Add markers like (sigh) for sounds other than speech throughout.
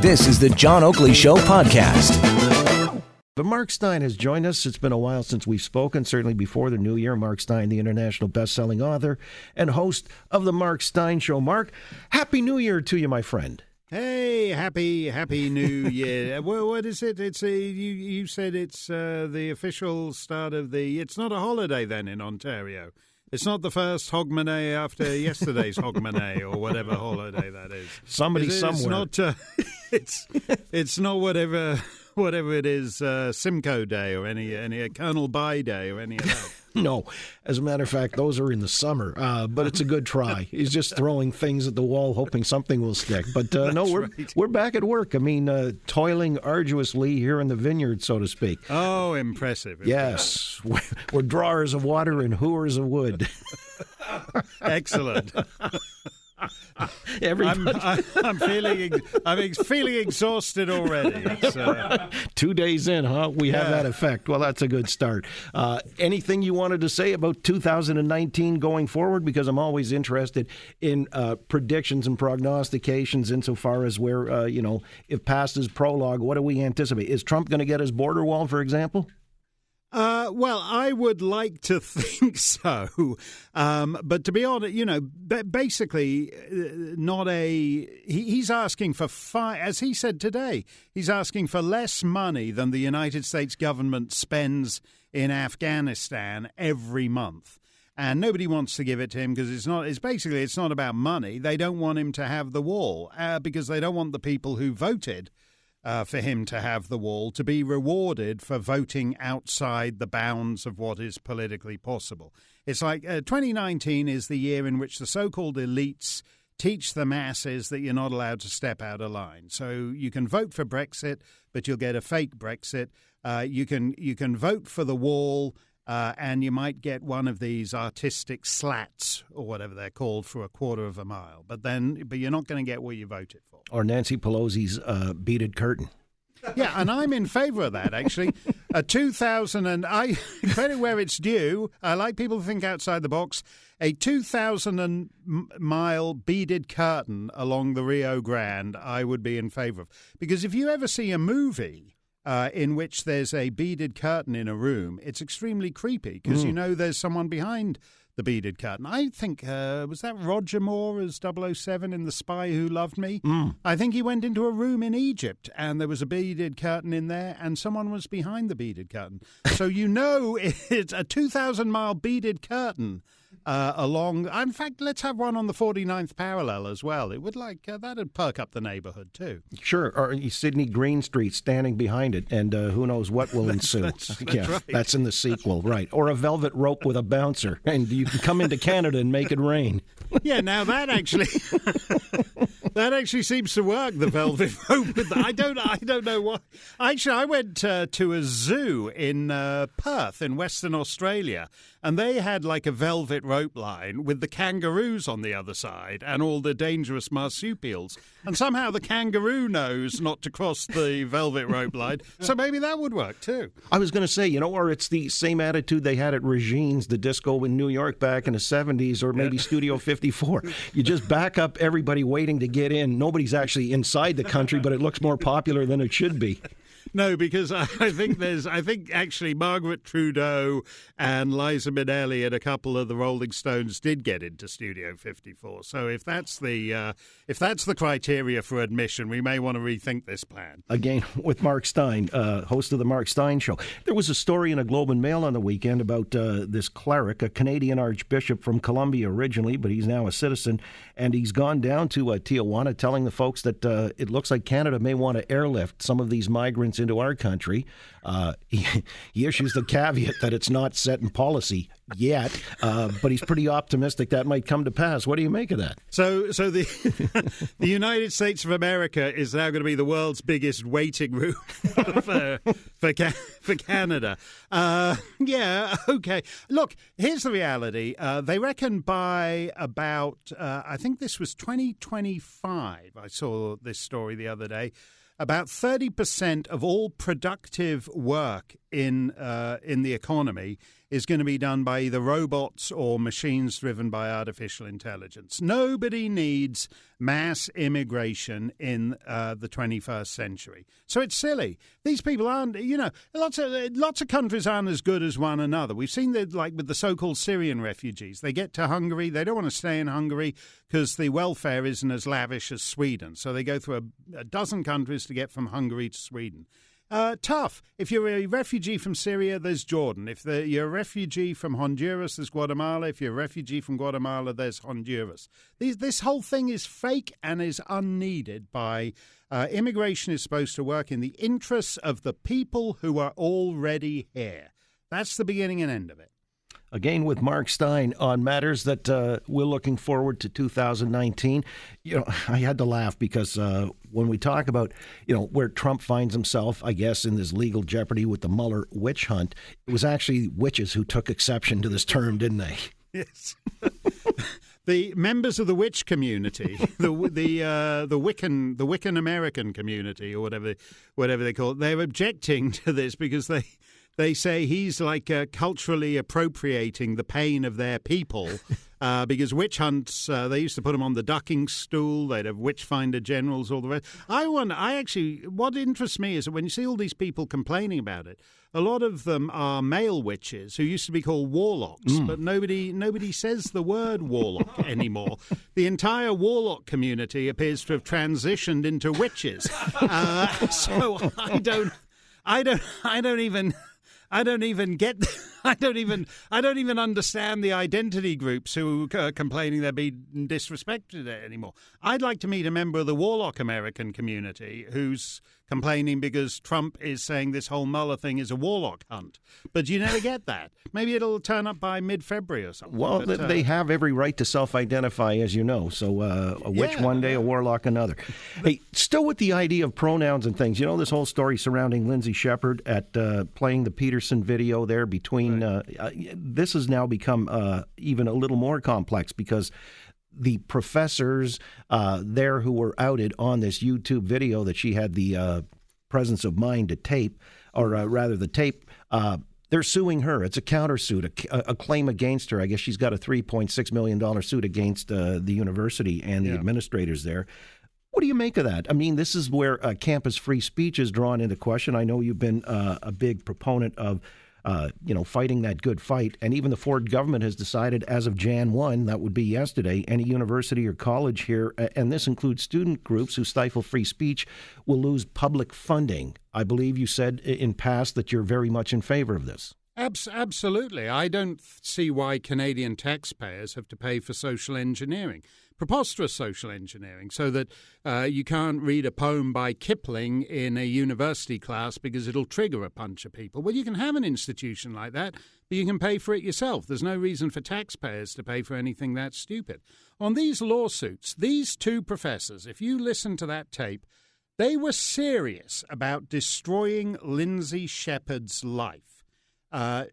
This is the John Oakley Show podcast. But Mark Steyn has joined us. It's been a while since we've spoken, certainly before the new year. Mark Steyn, the international best-selling author and host of the Mark Steyn Show. Mark, happy New Year to you, my friend. Hey, happy happy New (laughs) Year. well, what is it? It's a you. You said it's uh, the official start of the. It's not a holiday then in Ontario. It's not the first Hogmanay after yesterday's Hogmanay or whatever holiday that is. Somebody It's- somewhere. It's not. Uh, (laughs) it's it's not whatever (laughs) whatever it is. Uh, Simcoe Day or any any uh, Colonel By Day or any of that. (laughs) No, as a matter of fact, those are in the summer. Uh, but it's a good try. (laughs) He's just throwing things at the wall, hoping something will stick. But uh, no, we're right. we're back at work. I mean, uh, toiling arduously here in the vineyard, so to speak. Oh, impressive! Yes, we're, we're drawers of water and hewers of wood. excellent. (laughs) Everybody, I'm, I'm feeling I'm feeling exhausted already. (laughs) Uh, two days in, huh? We have Yeah. that effect. Well, that's a good start. Uh, anything you wanted to say about 2019 going forward? Because I'm always interested in uh, predictions and prognostications insofar as where, uh, you know, if past is prologue, what do we anticipate? Is Trump going to get his border wall, for example? Uh, well, I would like to (laughs) think so, um, but to be honest, you know, basically, uh, not a. He, he's asking for five, as he said today. He's asking for less money than the United States government spends in Afghanistan every month. And nobody wants to give it to him because it's not. It's basically it's not about money. They don't want him to have the wall uh, because they don't want the people who voted uh, for him to have the wall to be rewarded for voting outside the bounds of what is politically possible. It's like uh, 2019 is the year in which the so called elites teach the masses that you're not allowed to step out of line. So you can vote for Brexit, but you'll get a fake Brexit. Uh, you can you can vote for the wall. Uh, and you might get one of these artistic slats or whatever they're called for a quarter of a mile, but then, but you're not going to get what you voted for. Or Nancy Pelosi's uh, beaded curtain? Yeah, and I'm in favour of that actually. A 2000 and I (laughs) credit where it's due. I like people to think outside the box. A 2,000 and m- mile beaded curtain along the Rio Grande, I would be in favour of because if you ever see a movie. Uh, in which there's a beaded curtain in a room, it's extremely creepy because you know there's someone behind the beaded curtain. I think, uh, was that Roger Moore as 007 in The Spy Who Loved Me? I think he went into a room in Egypt and there was a beaded curtain in there and someone was behind the beaded curtain. So you know (laughs) it's a 2,000 mile beaded curtain. Uh, along, in fact, let's have one on the 49th parallel as well. It would like uh, that'd perk up the neighborhood too. Sure, or Sydney Greenstreet standing behind it, and uh, who knows what will (laughs) ensue. that's- that's yeah, right. that's in the sequel, right? Or a velvet rope with a bouncer, and you can come into Canada and make it rain. (laughs) Yeah, now that actually (laughs) that actually seems to work. The velvet rope. (laughs) With the, I don't. I don't know why. Actually, I went uh, to a zoo in uh, Perth in Western Australia, and they had like a velvet rope line with the kangaroos on the other side and all the dangerous marsupials. And somehow the kangaroo knows not to cross the velvet rope line, (laughs) so maybe that would work too. I was going to say, you know, or it's the same attitude they had at Regine's, the disco in New York back in the 70s, or maybe Studio 54. You just back up everybody waiting to get in. Nobody's actually inside the country, but it looks more popular than it should be. No, because I think there's, I think actually Margaret Trudeau and Liza Minnelli and a couple of the Rolling Stones did get into Studio 54. So if that's the, uh, if that's the criteria for admission, we may want to rethink this plan. Again, with Mark Steyn, uh, host of the Mark Steyn Show. There was a story in a Globe and Mail on the weekend about uh, this cleric, a Canadian archbishop from Colombia originally, but he's now a citizen, and he's gone down to uh, Tijuana telling the folks that uh, it looks like Canada may want to airlift some of these migrants into our country. Uh, (laughs) he, he issues the caveat that it's not set in policy yet, uh, but he's pretty optimistic that might come to pass. What do you make of that? So, so the (laughs) the United States of America is now going to be the world's biggest waiting room (laughs) for for, for Canada. Uh, yeah, okay. Look, here's the reality. Uh, they reckon by about, uh, I think this was 2025. I saw this story the other day. About 30% of all productive work in uh, in the economy is going to be done by either robots or machines driven by artificial intelligence. Nobody needs mass immigration in uh, the 21st century. So it's silly. These people aren't, you know, lots of lots of countries aren't as good as one another. We've seen that, like with the so-called Syrian refugees, they get to Hungary, they don't want to stay in Hungary because the welfare isn't as lavish as Sweden. So they go through a, a dozen countries to get from Hungary to Sweden. Uh, tough. If you're a refugee from Syria, there's Jordan. If you're a refugee from Honduras, there's Guatemala. If you're a refugee from Guatemala, there's Honduras. These, this whole thing is fake and is unneeded by uh, immigration is supposed to work in the interests of the people who are already here. That's the beginning and end of it again with Mark Steyn on matters that uh, we're looking forward to 2019. You know, (laughs) I had to laugh because uh, when we talk about, you know, where Trump finds himself, I guess, in this legal jeopardy with the Mueller witch hunt, it was actually witches who took exception to this term, didn't they? (laughs) Yes. (laughs) the members of the witch community, the the uh, the Wiccan the Wiccan American community, or whatever whatever they call it, they're objecting to this because they they say he's like uh, culturally appropriating the pain of their people. (laughs) Uh, because witch hunts, uh, they used to put them on the ducking stool. They'd have witch finder generals, all the rest. I wonder. I actually, what interests me is that when you see all these people complaining about it, a lot of them are male witches who used to be called warlocks, mm. but nobody nobody says the word warlock (laughs) anymore. the entire warlock community appears to have transitioned into witches. (laughs) Uh, so I don't, I don't, I don't even. I don't even get. (laughs) I don't even. I don't even understand the identity groups who are complaining they're being disrespected anymore. I'd like to meet a member of the Warlock American community who's complaining because Trump is saying this whole Mueller thing is a warlock hunt. But you never get that. Maybe it'll turn up by mid February or something. Well, but, uh, they have every right to self identify, as you know. So uh, a witch yeah, one day, a warlock another. hey, still with the idea of pronouns and things, you know, this whole story surrounding Lindsay Shepherd at uh, playing the Peterson video there between. Right. Uh, uh, this has now become uh, even a little more complex because the professors uh, there who were outed on this YouTube video that she had the uh, presence of mind to tape, or uh, rather the tape. Uh, they're suing her. It's a countersuit, a, a, claim against her. I guess she's got a $3.6 million suit against uh, the university and the yeah. administrators there. What do you make of that? I mean, this is where uh, campus free speech is drawn into question. I know you've been a big proponent of uh, you know, fighting that good fight. And even the Ford government has decided as of Jan 1, that would be yesterday, any university or college here, and this includes student groups who stifle free speech, will lose public funding. I believe you said in past that you're very much in favor of this. Abs- absolutely. I don't see why Canadian taxpayers have to pay for social engineering preposterous social engineering, so that uh, you can't read a poem by Kipling in a university class because it'll trigger a bunch of people. Well, you can have an institution like that, but you can pay for it yourself. There's no reason for taxpayers to pay for anything that stupid. On these lawsuits, these two professors, if you listen to that tape, they were serious about destroying Lindsay Shepherd's life. Uh,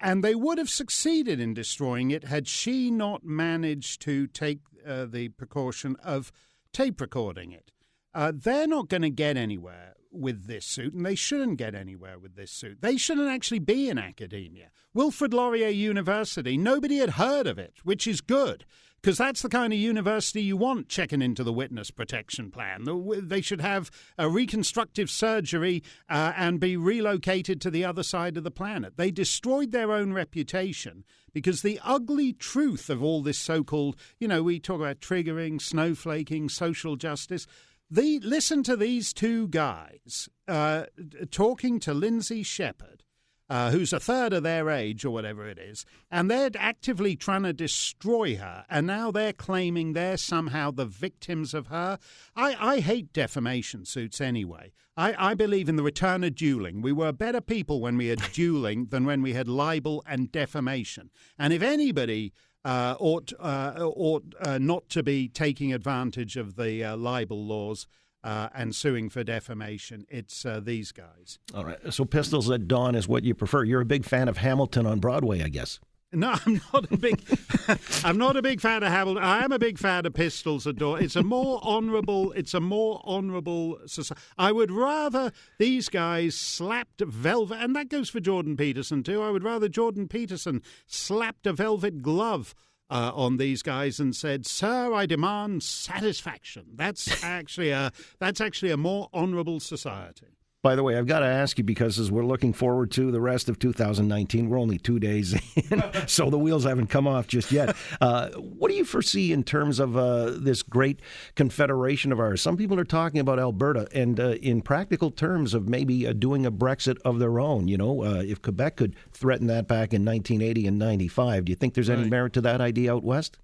and they would have succeeded in destroying it had she not managed to take uh, the precaution of tape recording it. Uh, they're not going to get anywhere with this suit, and they shouldn't get anywhere with this suit. They shouldn't actually be in academia. Wilfrid Laurier University, nobody had heard of it, which is good because that's the kind of university you want checking into the witness protection plan. They should have a reconstructive surgery uh, and be relocated to the other side of the planet. They destroyed their own reputation because the ugly truth of all this so called, you know, we talk about triggering, snowflaking, social justice. The, listen to these two guys uh, talking to Lindsay Shepherd uh, who's a third of their age or whatever it is, and they're actively trying to destroy her, and now they're claiming they're somehow the victims of her. I, I hate defamation suits anyway. I, I believe in the return of dueling. We were better people when we had (laughs) dueling than when we had libel and defamation. And if anybody uh, ought uh, ought uh, not to be taking advantage of the uh, libel laws uh, and suing for defamation. It's uh, these guys. All right. So Pistols at Dawn is what you prefer. You're a big fan of Hamilton on Broadway, I guess. No, I'm not a big. (laughs) I'm not a big fan of Hamilton. I am a big fan of Pistols at Dawn. It's a more honourable. It's a more honourable society. I would rather these guys slapped velvet, and that goes for Jordan Peterson too. I would rather Jordan Peterson slapped a velvet glove uh, on these guys and said, "Sir, I demand satisfaction." That's (laughs) actually a that's actually a more honourable society. By the way, I've got to ask you because as we're looking forward to the rest of 2019, we're only two days (laughs) in, so the wheels haven't come off just yet. (laughs) Uh, what do you foresee in terms of uh, this great confederation of ours? Some people are talking about Alberta, and uh, in practical terms of maybe uh, doing a Brexit of their own. You know, uh, if Quebec could threaten that back in 1980 and 95, do you think there's any Right. merit to that idea out west?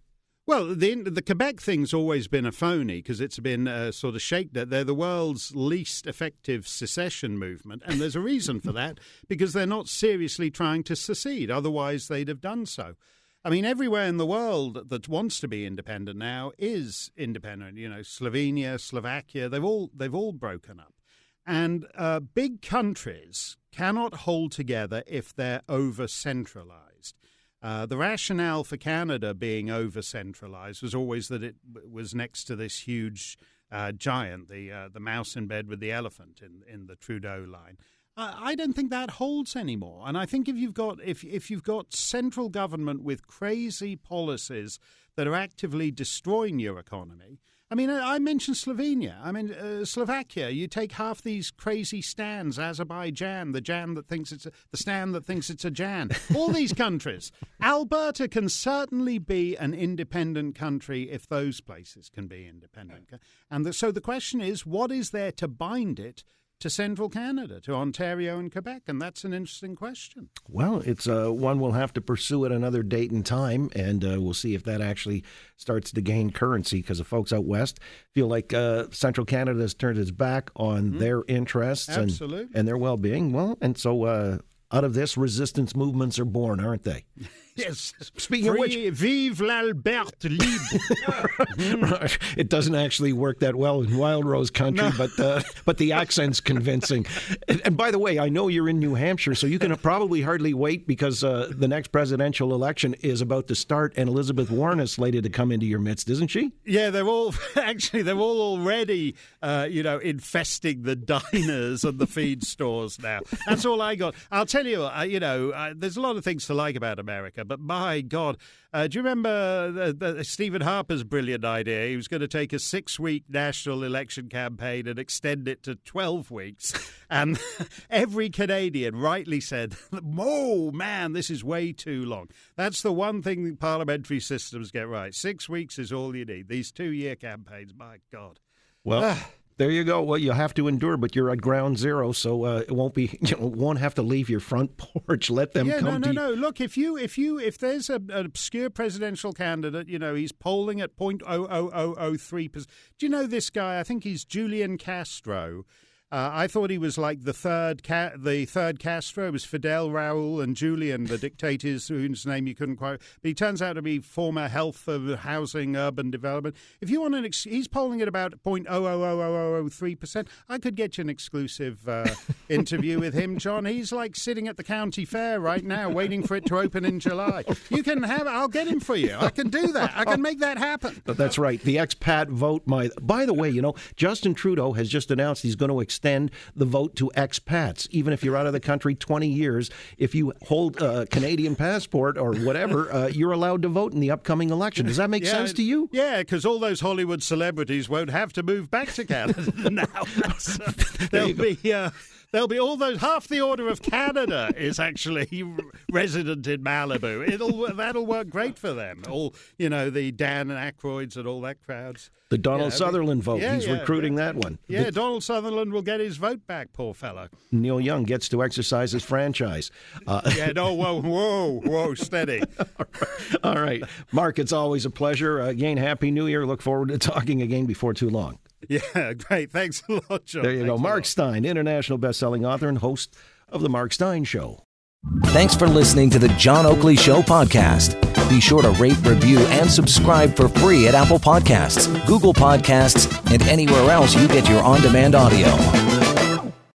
Well, the the Quebec thing's always been a phony because it's been sort of shaped that they're the world's least effective secession movement, and there's a reason for that because they're not seriously trying to secede. Otherwise, they'd have done so. I mean, everywhere in the world that wants to be independent now is independent. You know, Slovenia, Slovakia, they've all they've all broken up, and uh, big countries cannot hold together if they're over centralized. Uh, the rationale for Canada being over centralized was always that it was next to this huge uh, giant, the uh, the mouse in bed with the elephant in in the Trudeau line. I don't think that holds anymore, and I think if you've got if if you've got central government with crazy policies that are actively destroying your economy. I mean, I I mentioned Slovenia. I mean, uh, Slovakia. You take half these crazy stands, Azerbaijan, the Jan that thinks it's a, the stand that thinks it's a Jan. All (laughs) these countries. Alberta can certainly be an independent country if those places can be independent. And the, so the question is, what is there to bind it to central Canada, to Ontario and Quebec? And that's an interesting question. Well, it's uh, one we'll have to pursue at another date and time, and uh, we'll see if that actually starts to gain currency because the folks out west feel like uh, Central Canada has turned its back on their interests and, Absolutely. and their well being. Well, and so uh, out of this, resistance movements are born, aren't they? (laughs) Yes. Speaking of which- Free- vive l'Albert libre. (laughs) it doesn't actually work that well in Wild Rose country, but uh, but the accent's convincing. And, and by the way, I know you're in New Hampshire, so you can probably hardly wait because uh, the next presidential election is about to start, and Elizabeth Warren is slated to come into your midst, isn't she? Yeah, they're all (laughs) actually they're all already uh, you know infesting the diners and the feed stores now. That's all I got. I'll tell you, uh, you know, uh, there's a lot of things to like about America, but my God, uh, do you remember the, the, Stephen Harper's brilliant idea? He was going to take a six-week national election campaign and extend it to twelve weeks, (laughs) and (laughs) every Canadian rightly said, (laughs) "Oh man, this is way too long." That's the one thing parliamentary systems get right. Six weeks is all you need. These two-year campaigns, my God. Well. There you go. Well, you have to endure, but you're at ground zero, so uh, it won't be. (laughs) You know, won't have to leave your front (laughs) porch. Let them yeah, come no, to no, no. Look, if you, if you, if there's a, an obscure presidential candidate, you know, he's polling at point oh oh oh oh three percent. Do you know this guy? I think he's Julian Castro. Uh, I thought he was like the third, ca- the third Castro. It was Fidel, Raul, and Julian, the dictators whose name you couldn't quite. But he turns out to be former health, housing, urban development. If you want an, ex- he's polling at about point oh oh oh oh oh three percent. I could get you an exclusive uh, interview with him, John. He's like sitting at the county fair right now, waiting for it to open in July. You can have. I'll get him for you. I can do that. I can make that happen. But That's right. The expat vote. My, by the way, you know, Justin Trudeau has just announced he's going to extend the vote to expats. Even if you're out of the country 20 years, if you hold a Canadian passport or whatever, (laughs) uh, you're allowed to vote in the upcoming election. Does that make sense to you? Yeah, because all those Hollywood celebrities won't have to move back to Canada (laughs) now. (laughs) There'll be. Uh, There'll be all those. Half the order of Canada is actually (laughs) resident in Malibu. It'll that'll work great for them. All you know, the Dan and Aykroyds and all that crowds. The Donald Yeah, Sutherland vote. yeah, he's yeah, recruiting that one. Yeah, The- Donald Sutherland will get his vote back. Poor fellow. Neil Young gets to exercise his franchise. Uh, (laughs) Yeah. No. Whoa. Whoa. Whoa. Steady. (laughs) all right. Mark, it's always a pleasure. Again, Happy New Year. Look forward to talking again before too long. Yeah. (laughs) Great. Thanks a lot, John. There you go. Thanks a Mark. Steyn, international best-selling author and host of The Mark Steyn Show. Thanks for listening to the John Oakley Show podcast. Be sure to rate, review, and subscribe for free at Apple Podcasts, Google Podcasts, and anywhere else you get your on demand audio.